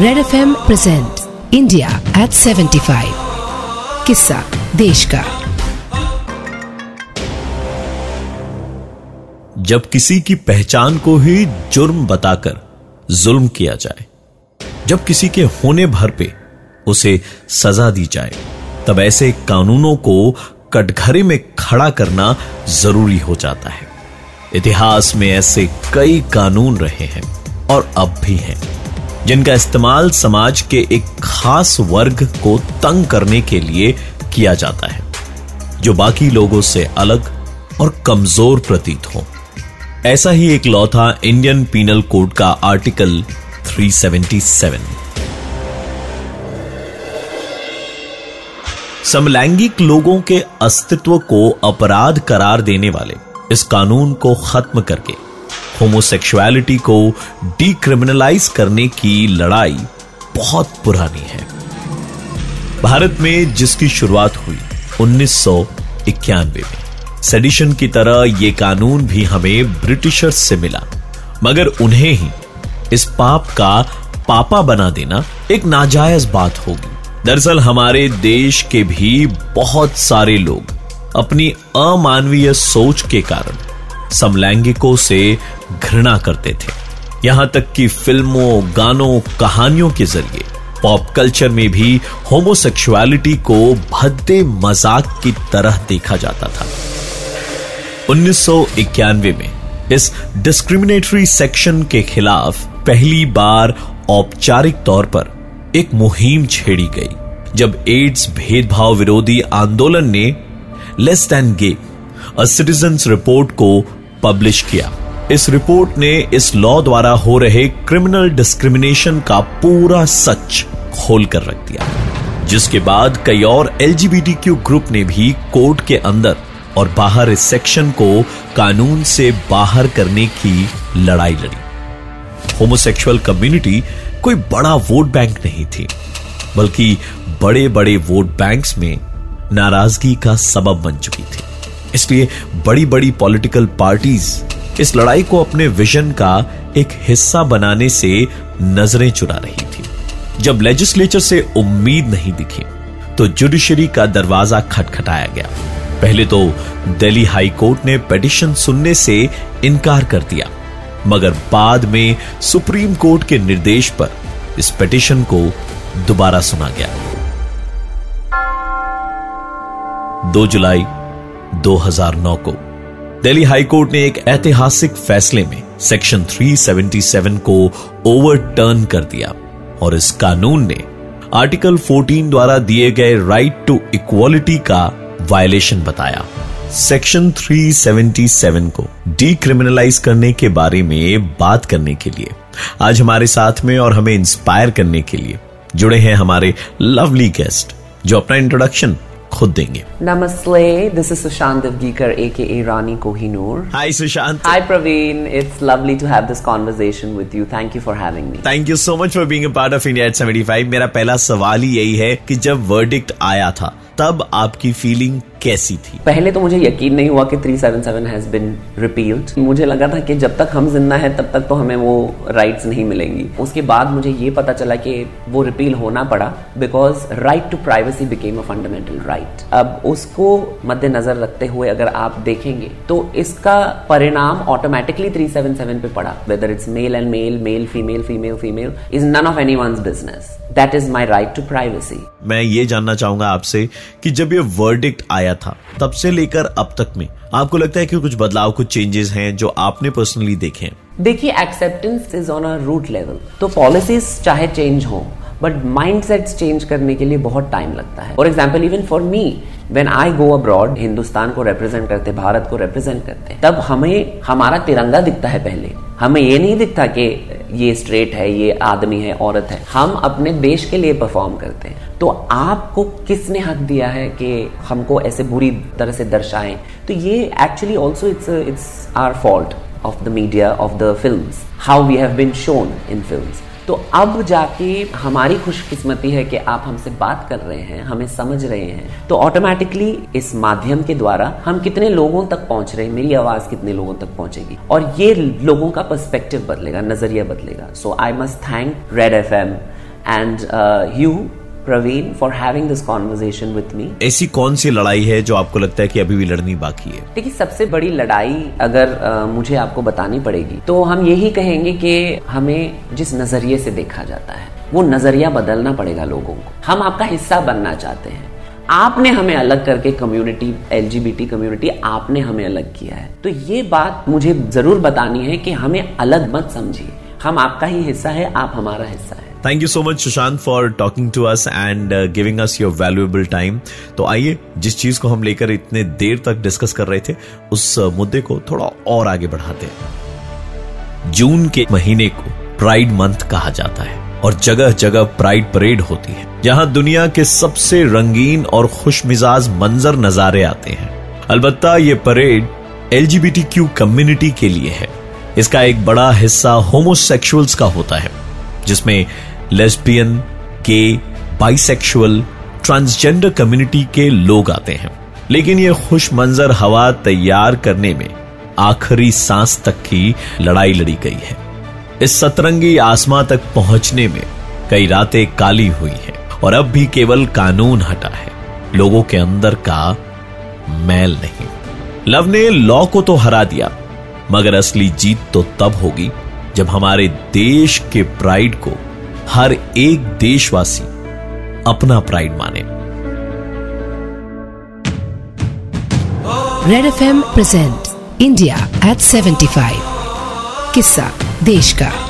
Red F M present India at 75 किस्सा देश का जब किसी की पहचान को ही जुर्म बताकर जुल्म किया जाए, जब किसी के होने भर पे उसे सजा दी जाए, तब ऐसे कानूनों को कटघरे में खड़ा करना ज़रूरी हो जाता है। इतिहास में ऐसे कई कानून रहे हैं और अब भी हैं। जिनका इस्तेमाल समाज के एक खास वर्ग को तंग करने के लिए किया जाता है, जो बाकी लोगों से अलग और कमज़ोर प्रतीत हो। ऐसा ही एक लॉ था इंडियन पीनल कोड का आर्टिकल 377 समलैंगिक लोगों के अस्तित्व को अपराध करार देने वाले इस कानून को खत्म करके होमोसेक्सुअलिटी को डीक्रिमिनलाइज करने की लड़ाई बहुत पुरानी है। भारत में जिसकी शुरुआत हुई, उन्नीस में। सेडिशन की तरह यह कानून भी हमें ब्रिटिशर्स से मिला। मगर उन्हें ही इस पाप का पापा बना देना एक नाजायज बात होगी। दरअसल हमारे देश के भी बहुत सारे लोग अपनी अमानवीय सोच के कारण समलैंगिकों से घृणा करते थे। यहाँ तक कि फ़िल्मों, गानों, कहानियों के ज़रिए पॉप कल्चर में भी होमोसेक्सुअलिटी को भद्दे मज़ाक की तरह देखा जाता था। उन्नीस सौ इक्यानवे में इस डिस्क्रिमिनेटरी सेक्शन के खिलाफ पहली बार औपचारिक तौर पर एक मुहिम छेड़ी गई, जब एड्स भेदभाव विरोधी आंदोलन ने less than gay a citizen report को पब्लिश किया। इस रिपोर्ट ने इस लॉ द्वारा हो रहे क्रिमिनल डिस्क्रिमिनेशन का पूरा सच खोल कर रख दिया। जिसके बाद कई और एलजीबीटी ग्रुप ने भी कोर्ट के अंदर और बाहर इस सेक्शन को कानून से बाहर करने की लड़ाई लड़ी। होमोसेक्सुअल कम्युनिटी कोई बड़ा वोट बैंक नहीं थी, बल्कि बड़े बड़े वोट बैंक्स में नाराज़गी का सबब बन चुकी थी। इसलिए बड़ी बड़ी पॉलिटिकल पार्टीज़ इस लड़ाई को अपने विजन का एक हिस्सा बनाने से नज़रें चुरा रही थी। जब लेजिस्लेचर से उम्मीद नहीं दिखी तो जुडिशरी का दरवाज़ा खटखटाया गया। पहले तो दिल्ली हाई कोर्ट ने पेटिशन सुनने से इनकार कर दिया। मगर बाद में सुप्रीम कोर्ट के निर्देश पर इस पिटिशन को दोबारा सुना गया। 2 जुलाई 2009 को। दिल्ली हाई कोर्ट ने एक ऐतिहासिक फैसले में सेक्शन 377 को ओवरटर्न कर दिया और इस कानून ने आर्टिकल 14 द्वारा दिए गए राइट टू इक्वालिटी का वायलेशन बताया। सेक्शन 377 को डीक्रिमिनलाइज करने के बारे में बात करने के लिए, आज हमारे साथ में और हमें इंस्पायर करने के लिए जुड़े हैं हमारे लवली गेस्ट जो अपना इंट्रोडक्शन खुद देंगे। नमस्ते this is Sushant Divgikar a k a Rani Kohinoor hi Sushant hi Praveen it's lovely to have this conversation with you thank you for having me thank you so much for being a part of India at 75 मेरा पहला सवाल ही यही है कि जब verdict आया था तब आपकी फीलिंग कैसी थी? पहले तो मुझे यकीन नहीं हुआ कि 377 हैज़ बिन रिपील्ड मुझे लगा था कि जब तक हम ज़िंदा हैं तब तक तो हमें वो राइट्स नहीं मिलेंगी। उसके बाद मुझे ये पता चला कि वो रिपील होना पड़ा because right to privacy became a fundamental right अब उसको मद्देनजर रखते हुए अगर आप देखेंगे तो इसका परिणाम ऑटोमेटिकली 377 पे पड़ा। Whether it's male and male male female female female is none of any business that is my right to privacy मैं ये जानना चाहूँगा आपसे कि जब ये वर्डिक्ट आया था। तब से लेकर अब तक में। आपको लगता है कि कुछ बदलाव, कुछ चेंजेस हैं जो आपने पर्सनली देखे देखिए acceptance is on a root level तो पॉलिसीज़ चाहे चेंज हो बट माइंड चेंज करने के लिए बहुत टाइम लगता है. For example even for me when I go abroad Hindustan को रिप्रेजेंट करते भारत को रिप्रेजेंट करते, तब हमें, हमारा तिरंगा दिखता है पहले. हमें ये नहीं दिखता कि ये स्ट्रेट है, ये आदमी है, औरत है. हम अपने देश के लिए परफॉर्म करते हैं. तो आपको किसने हक दिया है कि हमको ऐसे बुरी तरह से दर्शाएँ? तो ये actually also it's it's our fault of the media of the film how we have been shown in film तो अब जाके हमारी खुशकिस्मती है कि आप हमसे बात कर रहे हैं, हमें समझ रहे हैं। तो ऑटोमेटिकली इस माध्यम के द्वारा हम कितने लोगों तक पहुँच रहे हैं, मेरी आवाज़ कितने लोगों तक पहुंचेगी? और ये लोगों का पर्सपेक्टिव बदलेगा, नज़रिया बदलेगा। So I must thank red F M and you Praveen for having this conversation with me ऐसी कौन सी लड़ाई है जो आपको लगता है कि अभी भी लड़नी बाकी है? देखिए सबसे बड़ी लड़ाई अगर uh, मुझे आपको बतानी पड़ेगी तो हम यही कहेंगे कि हमें जिस नज़रिए से देखा जाता है वो नज़रिया बदलना पड़ेगा लोगों को। हम आपका हिस्सा बनना चाहते हैं। आपने हमें अलग करके कम्युनिटी एलजीबीटी कम्युनिटी आपने हमें अलग किया है। तो ये बात मुझे ज़रूर बतानी है कि हमें अलग मत समझिए। हम आपका ही हिस्सा है आप हमारा हिस्सा है। Thank you so much Sushant for talking to us and giving us your valuable time तो आइए जिस चीज़ को हम लेकर इतने देर तक डिस्कस कर रहे थे उस uh, मुद्दे को थोड़ा और आगे बढ़ाते हैं। जून के महीने को प्राइड मंथ कहा जाता है और जगह जगह प्राइड परेड होती है जहाँ दुनिया के सबसे रंगीन और खुश मिजाज मंजर नजारे आते हैं। अलबत्ता ये परेड क्यू कम्युनिटी के लिए है। इसका एक बड़ा हिस्सा होमोसेक्सुअल्स का होता है जिसमें लेस्बियन के बाइसेक्सुअल ट्रांसजेंडर कम्युनिटी के लोग आते हैं। लेकिन ये खुश मंजर हवा तैयार करने में आखिरी सांस तक की लड़ाई लड़ी गई है। इस सतरंगी आसमां तक पहुँचने में कई रातें काली हुई हैं और अब भी केवल कानून हटा है। लोगों के अंदर का मैल नहीं। लव ने लॉ को तो हरा दिया, मगर असली जीत तो तब होगी जब हमारे देश के प्राइड को हर एक देशवासी अपना प्राइड माने। Red F M present India at 75 किस्सा देश का।